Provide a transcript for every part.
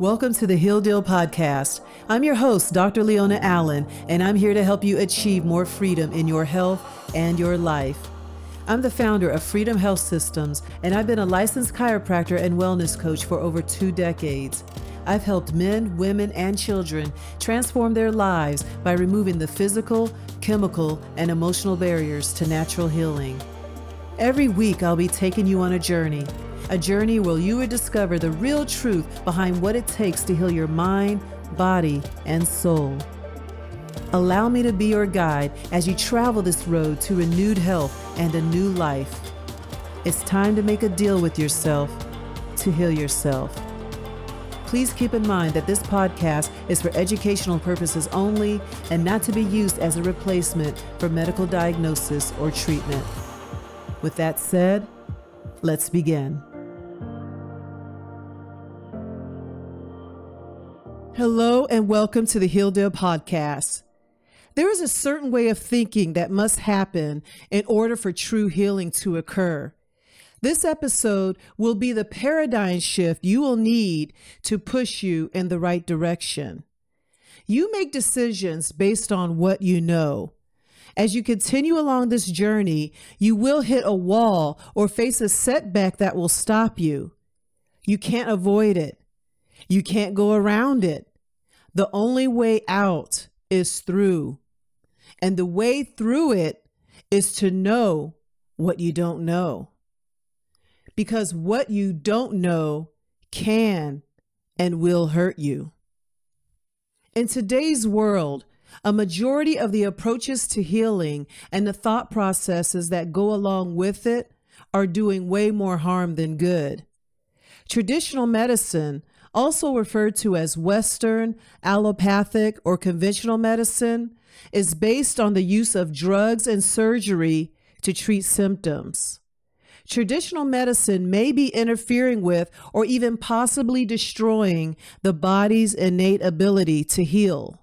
Welcome to the Heal Deal podcast. I'm your host, Dr. Leona Allen, and I'm here to help you achieve more freedom in your health and your life. I'm the founder of Freedom Health Systems, and I've been a licensed chiropractor and wellness coach for over two decades. I've helped men, women, and children transform their lives by removing the physical, chemical, and emotional barriers to natural healing. Every week, I'll be taking you on a journey a journey where you will discover the real truth behind what it takes to heal your mind, body, and soul. Allow me to be your guide as you travel this road to renewed health and a new life. It's time to make a deal with yourself to heal yourself. Please keep in mind that this podcast is for educational purposes only and not to be used as a replacement for medical diagnosis or treatment. With that said, let's begin. Hello, and welcome to the Heal Deal podcast. There is a certain way of thinking that must happen in order for true healing to occur. This episode will be the paradigm shift you will need to push you in the right direction. You make decisions based on what you know. As you continue along this journey, you will hit a wall or face a setback that will stop you. You can't avoid it. You can't go around it. The only way out is through. And the way through it is to know what you don't know. Because what you don't know can and will hurt you. In today's world, a majority of the approaches to healing and the thought processes that go along with it are doing way more harm than good. Traditional medicine, also referred to as Western, allopathic, or conventional medicine, is based on the use of drugs and surgery to treat symptoms. Traditional medicine may be interfering with or even possibly destroying the body's innate ability to heal.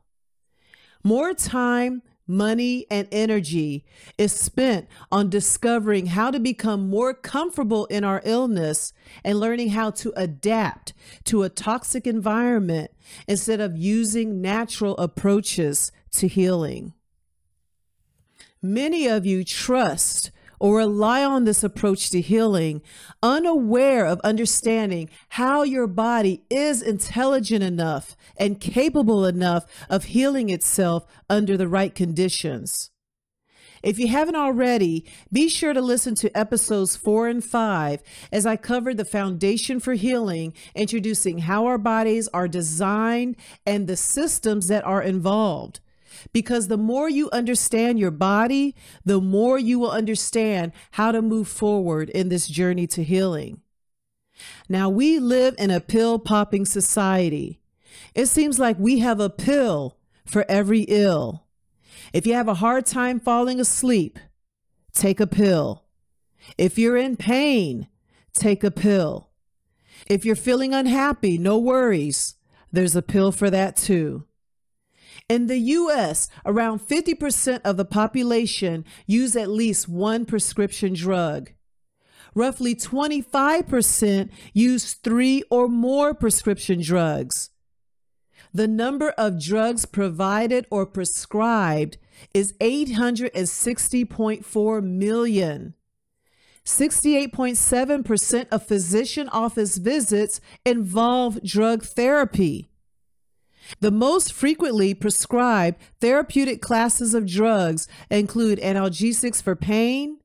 More time, money, and energy is spent on discovering how to become more comfortable in our illness and learning how to adapt to a toxic environment instead of using natural approaches to healing. Many of you trust or rely on this approach to healing, unaware of understanding how your body is intelligent enough and capable enough of healing itself under the right conditions. If you haven't already, be sure to listen to episodes four and five as I cover the foundation for healing, introducing how our bodies are designed and the systems that are involved. Because the more you understand your body, the more you will understand how to move forward in this journey to healing. Now, we live in a pill popping society. It seems like we have a pill for every ill. If you have a hard time falling asleep, take a pill. If you're in pain, take a pill. If you're feeling unhappy, no worries. There's a pill for that too. In the US, around 50% of the population use at least one prescription drug. Roughly 25% use three or more prescription drugs. The number of drugs provided or prescribed is 860.4 million. 68.7% of physician office visits involve drug therapy. The most frequently prescribed therapeutic classes of drugs include analgesics for pain,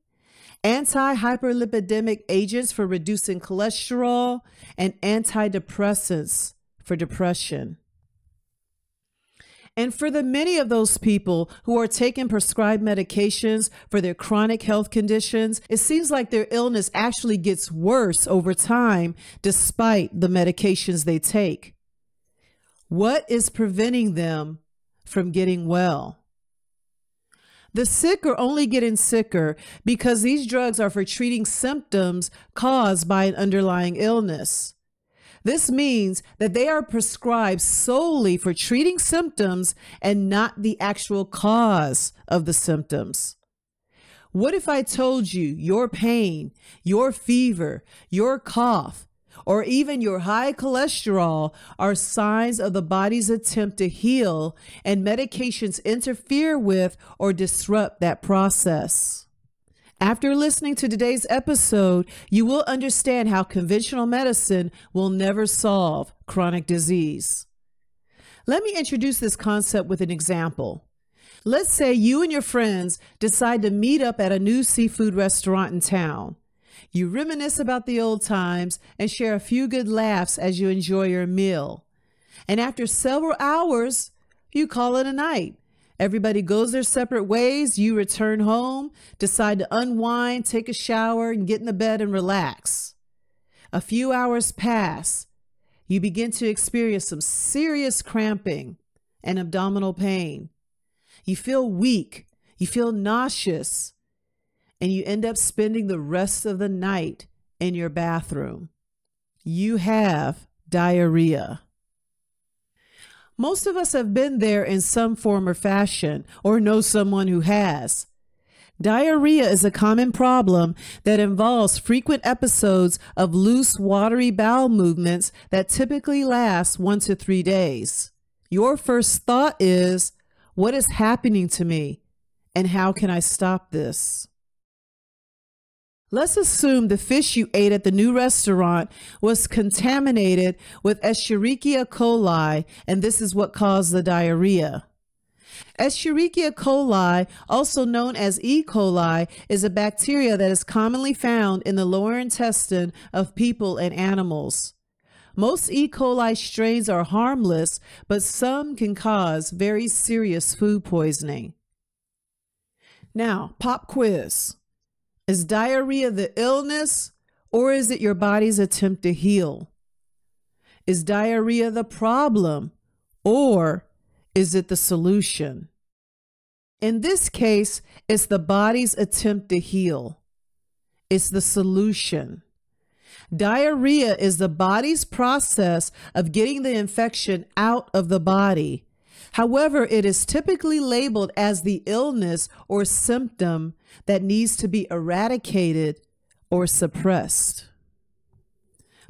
anti-hyperlipidemic agents for reducing cholesterol, and antidepressants for depression. And for the many of those people who are taking prescribed medications for their chronic health conditions, it seems like their illness actually gets worse over time despite the medications they take. What is preventing them from getting well? The sick are only getting sicker because these drugs are for treating symptoms caused by an underlying illness. This means that they are prescribed solely for treating symptoms and not the actual cause of the symptoms. What if I told you your pain, your fever, your cough, or even your high cholesterol are signs of the body's attempt to heal, and medications interfere with or disrupt that process. After listening to today's episode, you will understand how conventional medicine will never solve chronic disease. Let me introduce this concept with an example. Let's say you and your friends decide to meet up at a new seafood restaurant in town. You reminisce about the old times and share a few good laughs as you enjoy your meal. And after several hours, you call it a night. Everybody goes their separate ways. You return home, decide to unwind, take a shower, and get in the bed and relax. A few hours pass. You begin to experience some serious cramping and abdominal pain. You feel weak. You feel nauseous and you end up spending the rest of the night in your bathroom. You have diarrhea. Most of us have been there in some form or fashion or know someone who has. Diarrhea is a common problem that involves frequent episodes of loose, watery bowel movements that typically last one to three days. Your first thought is, What is happening to me? And how can I stop this? Let's assume the fish you ate at the new restaurant was contaminated with Escherichia coli, and this is what caused the diarrhea. Escherichia coli, also known as E. coli, is a bacteria that is commonly found in the lower intestine of people and animals. Most E. coli strains are harmless, but some can cause very serious food poisoning. Now, pop quiz. Is diarrhea the illness or is it your body's attempt to heal? Is diarrhea the problem or is it the solution? In this case, it's the body's attempt to heal. It's the solution. Diarrhea is the body's process of getting the infection out of the body. However, it is typically labeled as the illness or symptom that needs to be eradicated or suppressed.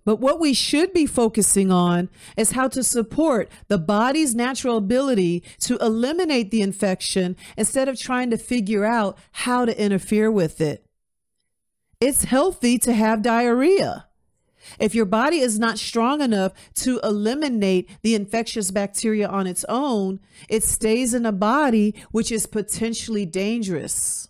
But what we should be focusing on is how to support the body's natural ability to eliminate the infection instead of trying to figure out how to interfere with it. It's healthy to have diarrhea. If your body is not strong enough to eliminate the infectious bacteria on its own, it stays in a body, which is potentially dangerous.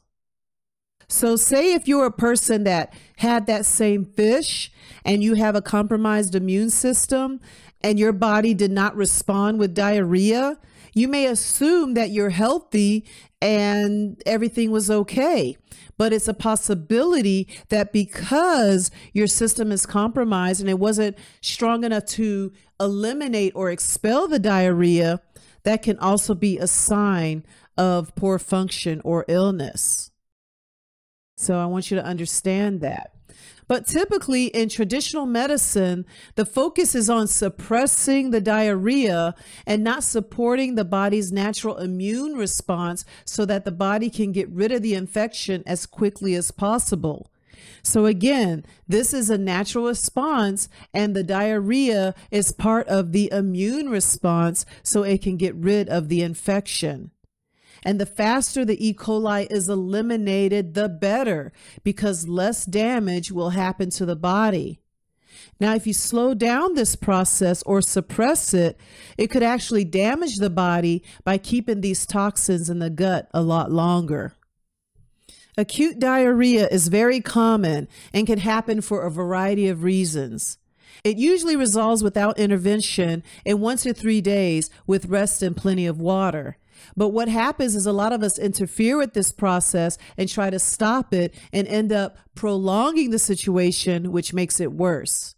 So, say if you're a person that had that same fish and you have a compromised immune system and your body did not respond with diarrhea, you may assume that you're healthy and everything was okay. But it's a possibility that because your system is compromised and it wasn't strong enough to eliminate or expel the diarrhea, that can also be a sign of poor function or illness. So I want you to understand that. But typically in traditional medicine, the focus is on suppressing the diarrhea and not supporting the body's natural immune response so that the body can get rid of the infection as quickly as possible. So, again, this is a natural response, and the diarrhea is part of the immune response so it can get rid of the infection. And the faster the E. coli is eliminated, the better, because less damage will happen to the body. Now, if you slow down this process or suppress it, it could actually damage the body by keeping these toxins in the gut a lot longer. Acute diarrhea is very common and can happen for a variety of reasons. It usually resolves without intervention in one to three days with rest and plenty of water. But what happens is a lot of us interfere with this process and try to stop it and end up prolonging the situation, which makes it worse.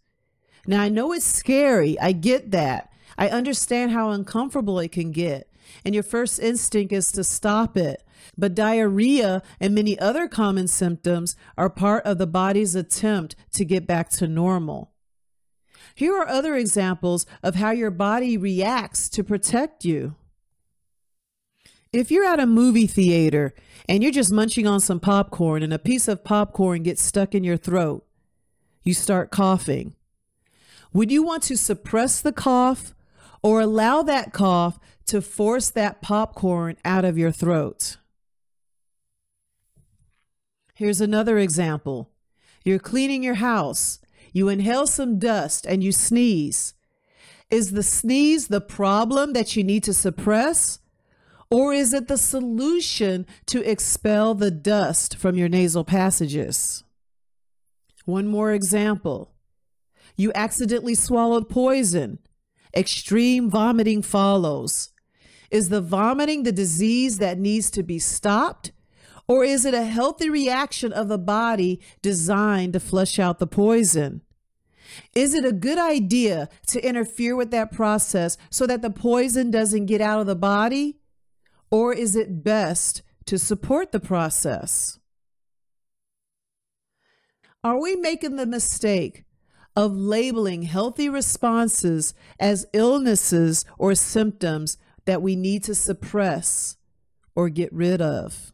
Now, I know it's scary. I get that. I understand how uncomfortable it can get. And your first instinct is to stop it. But diarrhea and many other common symptoms are part of the body's attempt to get back to normal. Here are other examples of how your body reacts to protect you. If you're at a movie theater and you're just munching on some popcorn and a piece of popcorn gets stuck in your throat, you start coughing. Would you want to suppress the cough or allow that cough to force that popcorn out of your throat? Here's another example. You're cleaning your house. You inhale some dust and you sneeze. Is the sneeze the problem that you need to suppress? Or is it the solution to expel the dust from your nasal passages? One more example. You accidentally swallowed poison. Extreme vomiting follows. Is the vomiting the disease that needs to be stopped? Or is it a healthy reaction of the body designed to flush out the poison? Is it a good idea to interfere with that process so that the poison doesn't get out of the body? Or is it best to support the process? Are we making the mistake of labeling healthy responses as illnesses or symptoms that we need to suppress or get rid of?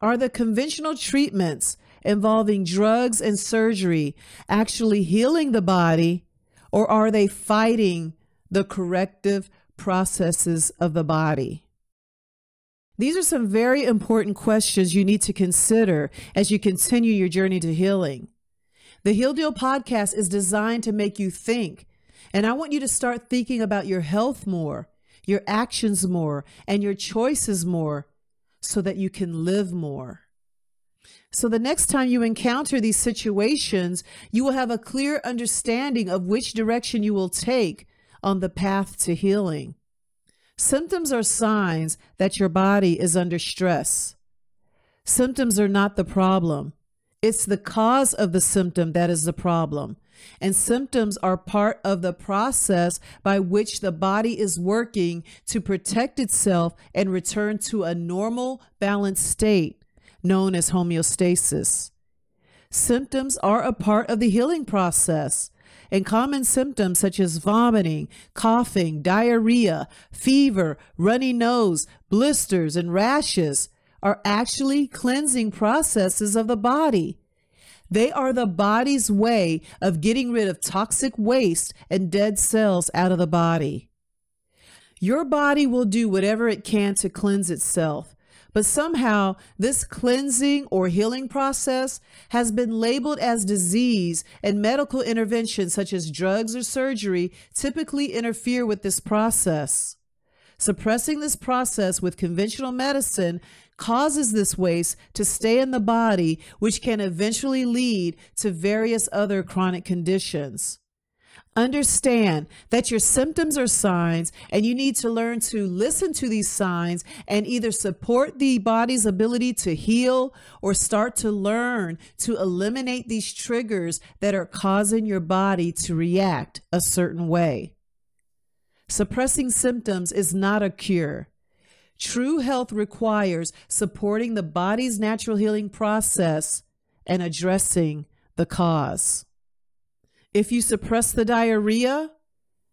Are the conventional treatments involving drugs and surgery actually healing the body, or are they fighting the corrective processes of the body? These are some very important questions you need to consider as you continue your journey to healing. The Heal Deal podcast is designed to make you think, and I want you to start thinking about your health more, your actions more, and your choices more so that you can live more. So the next time you encounter these situations, you will have a clear understanding of which direction you will take on the path to healing. Symptoms are signs that your body is under stress. Symptoms are not the problem. It's the cause of the symptom that is the problem. And symptoms are part of the process by which the body is working to protect itself and return to a normal, balanced state known as homeostasis. Symptoms are a part of the healing process, and common symptoms such as vomiting, coughing, diarrhea, fever, runny nose, blisters, and rashes are actually cleansing processes of the body. They are the body's way of getting rid of toxic waste and dead cells out of the body. Your body will do whatever it can to cleanse itself, but somehow, this cleansing or healing process has been labeled as disease, and medical interventions such as drugs or surgery typically interfere with this process. Suppressing this process with conventional medicine causes this waste to stay in the body, which can eventually lead to various other chronic conditions. Understand that your symptoms are signs, and you need to learn to listen to these signs and either support the body's ability to heal or start to learn to eliminate these triggers that are causing your body to react a certain way. Suppressing symptoms is not a cure. True health requires supporting the body's natural healing process and addressing the cause. If you suppress the diarrhea,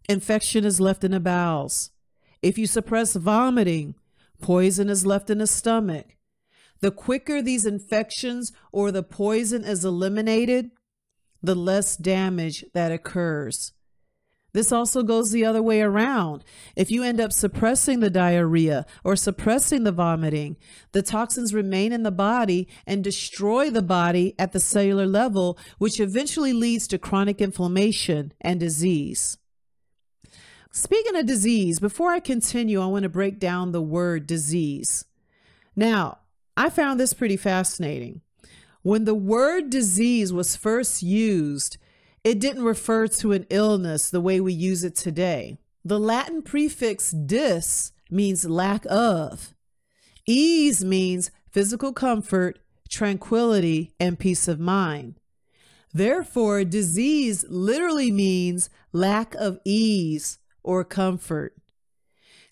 infection is left in the bowels. If you suppress vomiting, poison is left in the stomach. The quicker these infections or the poison is eliminated, the less damage that occurs. This also goes the other way around. If you end up suppressing the diarrhea or suppressing the vomiting, the toxins remain in the body and destroy the body at the cellular level, which eventually leads to chronic inflammation and disease. Speaking of disease, before I continue, I want to break down the word disease. Now, I found this pretty fascinating. When the word disease was first used, it didn't refer to an illness the way we use it today. The Latin prefix dis means lack of. Ease means physical comfort, tranquility, and peace of mind. Therefore, disease literally means lack of ease or comfort.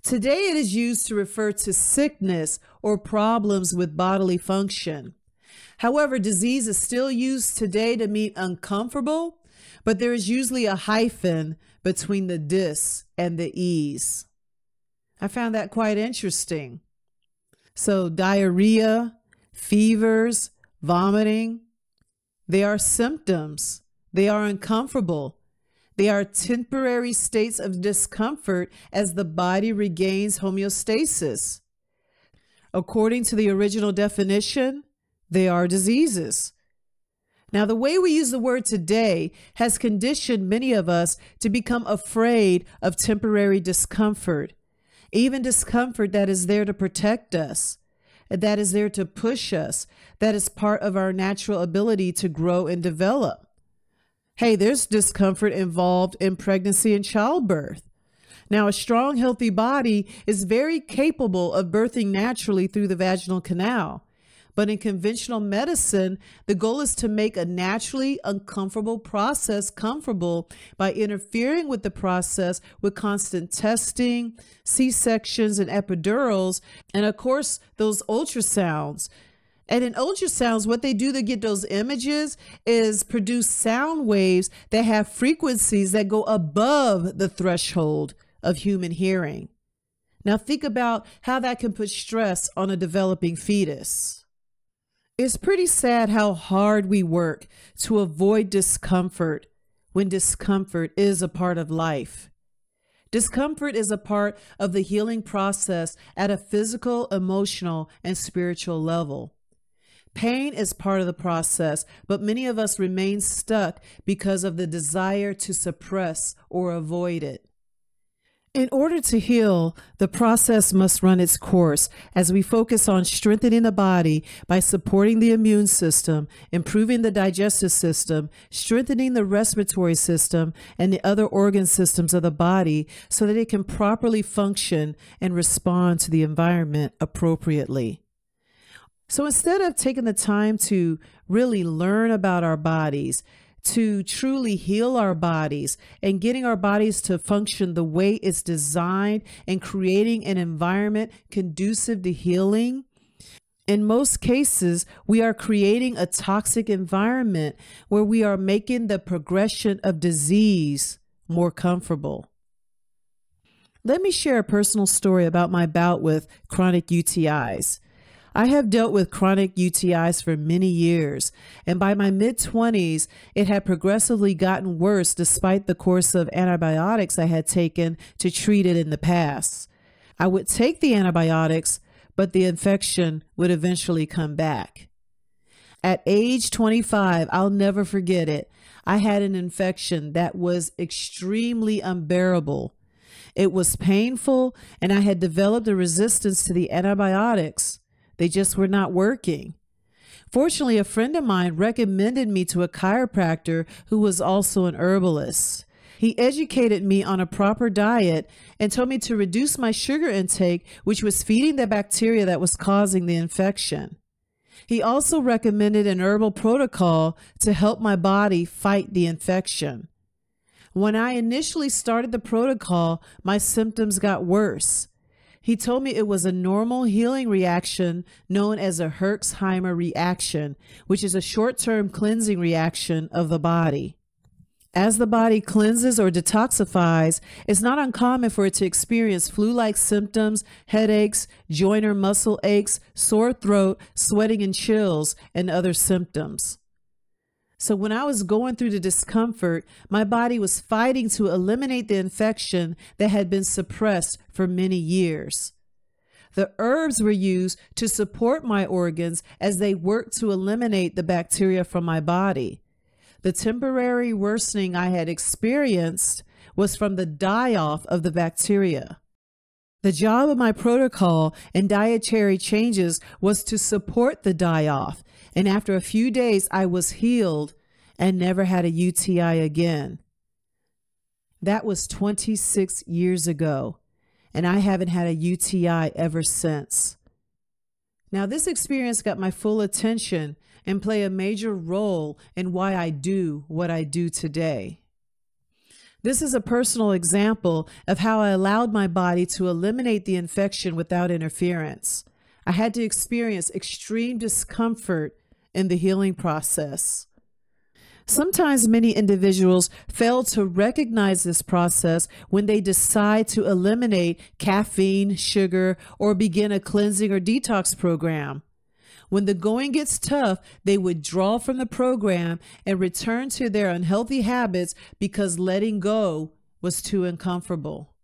Today, it is used to refer to sickness or problems with bodily function. However, disease is still used today to mean uncomfortable but there is usually a hyphen between the dis and the ease. I found that quite interesting. So, diarrhea, fevers, vomiting, they are symptoms They are uncomfortable. They are temporary states of discomfort as the body regains homeostasis. According to the original definition, they are diseases. Now, the way we use the word today has conditioned many of us to become afraid of temporary discomfort, even discomfort that is there to protect us, that is there to push us, that is part of our natural ability to grow and develop. Hey, there's discomfort involved in pregnancy and childbirth. Now, a strong, healthy body is very capable of birthing naturally through the vaginal canal. But in conventional medicine, the goal is to make a naturally uncomfortable process comfortable by interfering with the process with constant testing, C sections, and epidurals, and of course, those ultrasounds. And in ultrasounds, what they do to get those images is produce sound waves that have frequencies that go above the threshold of human hearing. Now, think about how that can put stress on a developing fetus. It's pretty sad how hard we work to avoid discomfort when discomfort is a part of life. Discomfort is a part of the healing process at a physical, emotional, and spiritual level. Pain is part of the process, but many of us remain stuck because of the desire to suppress or avoid it. In order to heal, the process must run its course as we focus on strengthening the body by supporting the immune system, improving the digestive system, strengthening the respiratory system, and the other organ systems of the body so that it can properly function and respond to the environment appropriately. So instead of taking the time to really learn about our bodies, to truly heal our bodies and getting our bodies to function the way it's designed and creating an environment conducive to healing. In most cases, we are creating a toxic environment where we are making the progression of disease more comfortable. Let me share a personal story about my bout with chronic UTIs. I have dealt with chronic UTIs for many years, and by my mid 20s, it had progressively gotten worse despite the course of antibiotics I had taken to treat it in the past. I would take the antibiotics, but the infection would eventually come back. At age 25, I'll never forget it. I had an infection that was extremely unbearable. It was painful, and I had developed a resistance to the antibiotics. They just were not working. Fortunately, a friend of mine recommended me to a chiropractor who was also an herbalist. He educated me on a proper diet and told me to reduce my sugar intake, which was feeding the bacteria that was causing the infection. He also recommended an herbal protocol to help my body fight the infection. When I initially started the protocol, my symptoms got worse. He told me it was a normal healing reaction known as a Herxheimer reaction, which is a short term cleansing reaction of the body. As the body cleanses or detoxifies, it's not uncommon for it to experience flu like symptoms, headaches, joint or muscle aches, sore throat, sweating and chills, and other symptoms. So when I was going through the discomfort, my body was fighting to eliminate the infection that had been suppressed for many years. The herbs were used to support my organs as they worked to eliminate the bacteria from my body. The temporary worsening I had experienced was from the die off of the bacteria. The job of my protocol and dietary changes was to support the die off and after a few days, I was healed and never had a UTI again. That was 26 years ago, and I haven't had a UTI ever since. Now, this experience got my full attention and play a major role in why I do what I do today. This is a personal example of how I allowed my body to eliminate the infection without interference. I had to experience extreme discomfort in the healing process. Sometimes many individuals fail to recognize this process when they decide to eliminate caffeine, sugar, or begin a cleansing or detox program. When the going gets tough, they withdraw from the program and return to their unhealthy habits because letting go was too uncomfortable.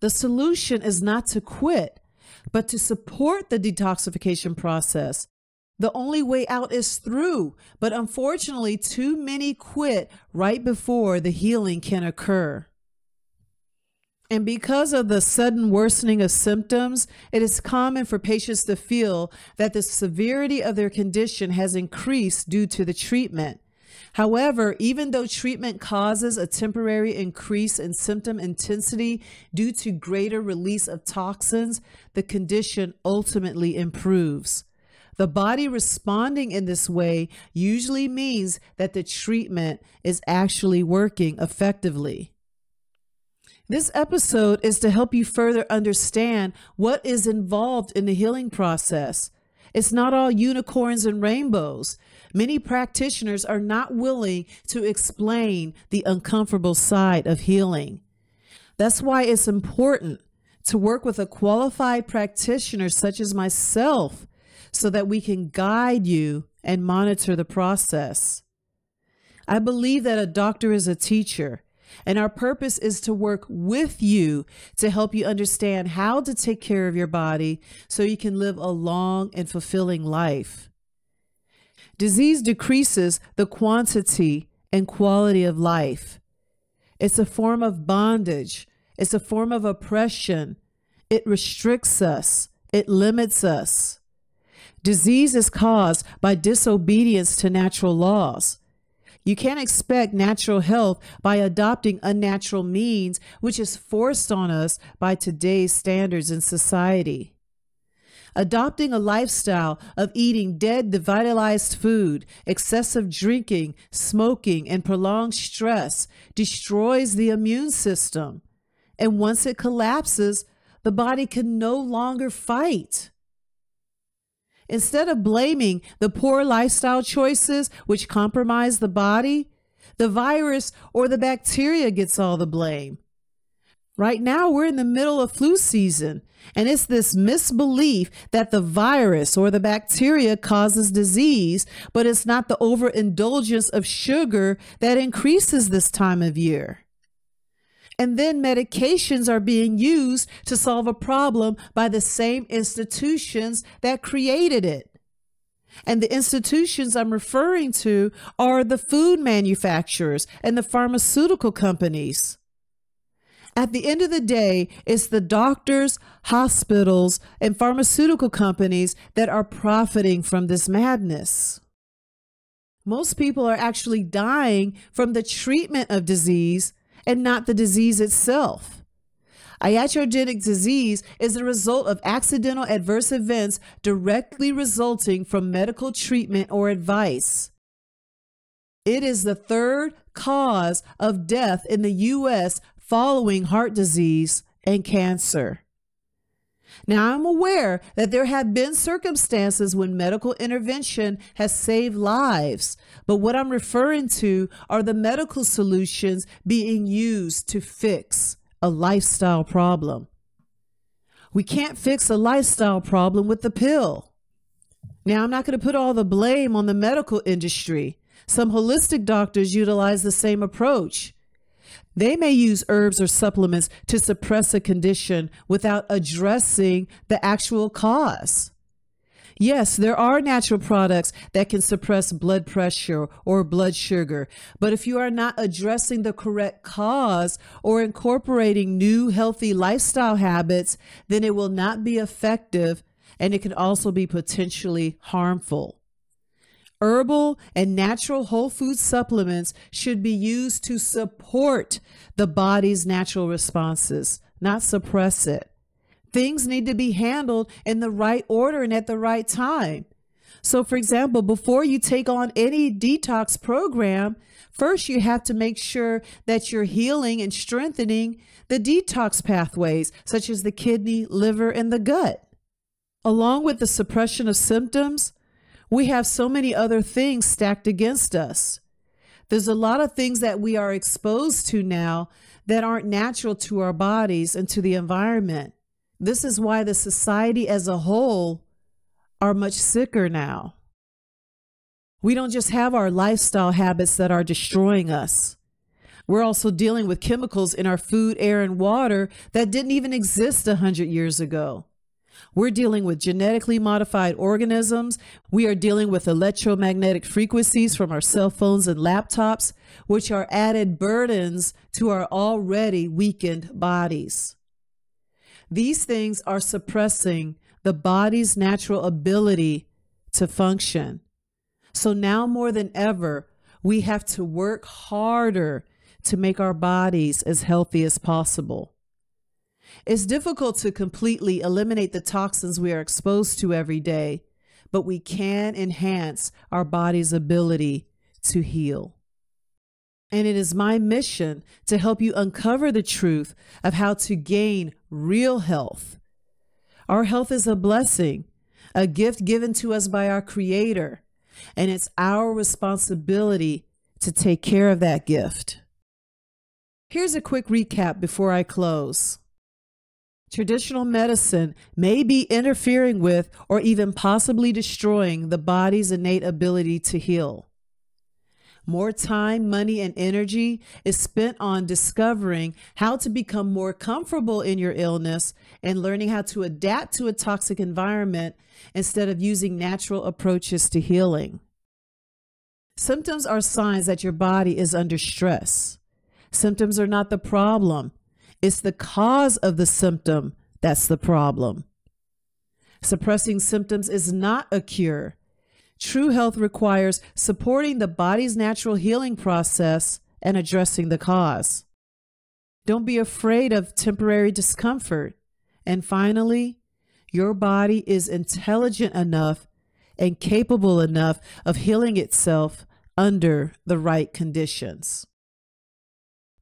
The solution is not to quit, but to support the detoxification process. The only way out is through, but unfortunately, too many quit right before the healing can occur. And because of the sudden worsening of symptoms, it is common for patients to feel that the severity of their condition has increased due to the treatment. However, even though treatment causes a temporary increase in symptom intensity due to greater release of toxins, the condition ultimately improves. The body responding in this way usually means that the treatment is actually working effectively. This episode is to help you further understand what is involved in the healing process. It's not all unicorns and rainbows. Many practitioners are not willing to explain the uncomfortable side of healing. That's why it's important to work with a qualified practitioner such as myself so that we can guide you and monitor the process. I believe that a doctor is a teacher and our purpose is to work with you to help you understand how to take care of your body so you can live a long and fulfilling life. Disease decreases the quantity and quality of life. It's a form of bondage. It's a form of oppression. It restricts us. It limits us. Disease is caused by disobedience to natural laws. You can't expect natural health by adopting unnatural means, which is forced on us by today's standards in society. Adopting a lifestyle of eating dead, devitalized food, excessive drinking, smoking, and prolonged stress destroys the immune system. And once it collapses, the body can no longer fight. Instead of blaming the poor lifestyle choices which compromise the body, the virus or the bacteria gets all the blame. Right now, we're in the middle of flu season, and it's this misbelief that the virus or the bacteria causes disease, but it's not the overindulgence of sugar that increases this time of year. And then medications are being used to solve a problem by the same institutions that created it. And the institutions I'm referring to are the food manufacturers and the pharmaceutical companies. At the end of the day, it's the doctors, hospitals, and pharmaceutical companies that are profiting from this madness. Most people are actually dying from the treatment of disease and not the disease itself. Iatrogenic disease is the result of accidental adverse events directly resulting from medical treatment or advice. It is the third cause of death in the U.S. following heart disease and cancer. Now, I'm aware that there have been circumstances when medical intervention has saved lives, but what I'm referring to are the medical solutions being used to fix a lifestyle problem. We can't fix a lifestyle problem with the pill. Now, I'm not going to put all the blame on the medical industry. Some holistic doctors utilize the same approach. They may use herbs or supplements to suppress a condition without addressing the actual cause. Yes, there are natural products that can suppress blood pressure or blood sugar, but if you are not addressing the correct cause or incorporating new healthy lifestyle habits, then it will not be effective and it can also be potentially harmful. Herbal and natural whole food supplements should be used to support the body's natural responses, not suppress it. Things need to be handled in the right order and at the right time. So, for example, before you take on any detox program, first you have to make sure that you're healing and strengthening the detox pathways, such as the kidney, liver, and the gut. Along with the suppression of symptoms, we have so many other things stacked against us. There's a lot of things that we are exposed to now that aren't natural to our bodies and to the environment. This is why the society as a whole are much sicker now. We don't just have our lifestyle habits that are destroying us. We're also dealing with chemicals in our food, air, and water that didn't even exist 100 years ago. We're dealing with genetically modified organisms. We are dealing with electromagnetic frequencies from our cell phones and laptops, which are added burdens to our already weakened bodies. These things are suppressing the body's natural ability to function. So now more than ever, we have to work harder to make our bodies as healthy as possible. It's difficult to completely eliminate the toxins we are exposed to every day, but we can enhance our body's ability to heal. And it is my mission to help you uncover the truth of how to gain real health. Our health is a blessing, a gift given to us by our Creator, and it's our responsibility to take care of that gift. Here's a quick recap before I close. Traditional medicine may be interfering with or even possibly destroying the body's innate ability to heal. More time, money, and energy is spent on discovering how to become more comfortable in your illness and learning how to adapt to a toxic environment instead of using natural approaches to healing. Symptoms are signs that your body is under stress. Symptoms are not the problem. It's the cause of the symptom that's the problem. Suppressing symptoms is not a cure. True health requires supporting the body's natural healing process and addressing the cause. Don't be afraid of temporary discomfort. And finally, your body is intelligent enough and capable enough of healing itself under the right conditions.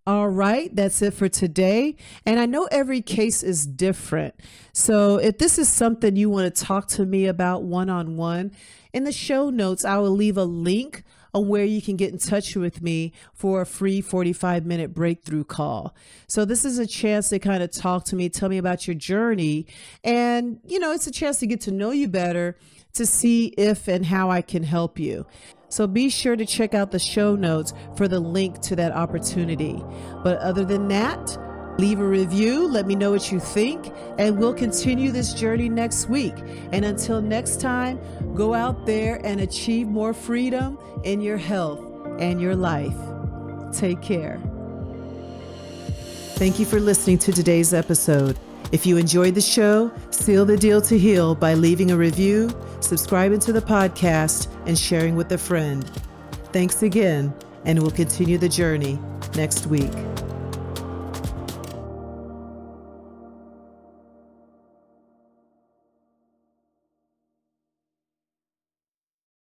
All right, that's it for today. And I know every case is different. So if this is something you want to talk to me about one on one, in the show notes, I will leave a link on where you can get in touch with me for a free 45 minute breakthrough call. So this is a chance to kind of talk to me, tell me about your journey. And, you know, it's a chance to get to know you better to see if and how I can help you. So be sure to check out the show notes for the link to that opportunity. But other than that, leave a review, let me know what you think, and we'll continue this journey next week. And until next time, go out there and achieve more freedom in your health and your life. Take care. Thank you for listening to today's episode. If you enjoyed the show, seal the deal to heal by leaving a review, subscribing to the podcast, and sharing with a friend. Thanks again, and we'll continue the journey next week.